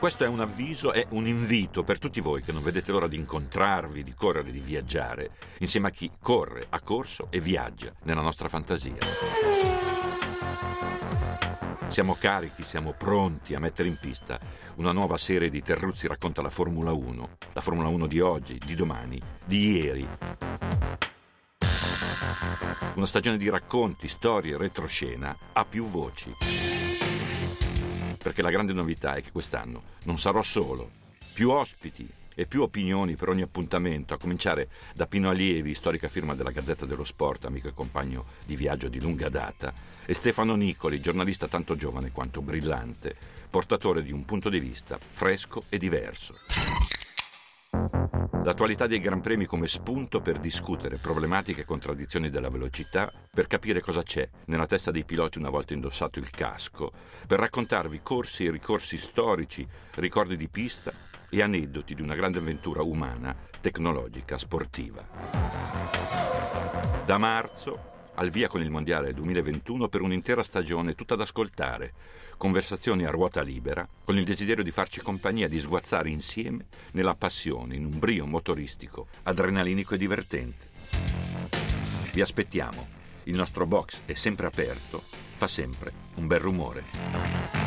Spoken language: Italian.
Questo è un avviso, è un invito per tutti voi che non vedete l'ora di incontrarvi, di correre, di viaggiare, insieme a chi corre, ha corso e viaggia nella nostra fantasia. Siamo carichi, siamo pronti a mettere in pista una nuova serie di Terruzzi racconta la Formula 1, la Formula 1 di oggi, di domani, di ieri. Una stagione di racconti, storie, retroscena a più voci. Perché la grande novità è che quest'anno non sarò solo, più ospiti e più opinioni per ogni appuntamento, a cominciare da Pino Allievi, storica firma della Gazzetta dello Sport, amico e compagno di viaggio di lunga data, e Stefano Nicoli, giornalista tanto giovane quanto brillante, portatore di un punto di vista fresco e diverso. L'attualità dei Gran Premi come spunto per discutere problematiche e contraddizioni della velocità, per capire cosa c'è nella testa dei piloti una volta indossato il casco, per raccontarvi corsi e ricorsi storici, ricordi di pista e aneddoti di una grande avventura umana, tecnologica, sportiva. Da marzo al via con il Mondiale 2021 per un'intera stagione tutta da ascoltare, conversazioni a ruota libera, con il desiderio di farci compagnia, di sguazzare insieme nella passione, in un brio motoristico, adrenalinico e divertente. Vi aspettiamo, il nostro box è sempre aperto, fa sempre un bel rumore.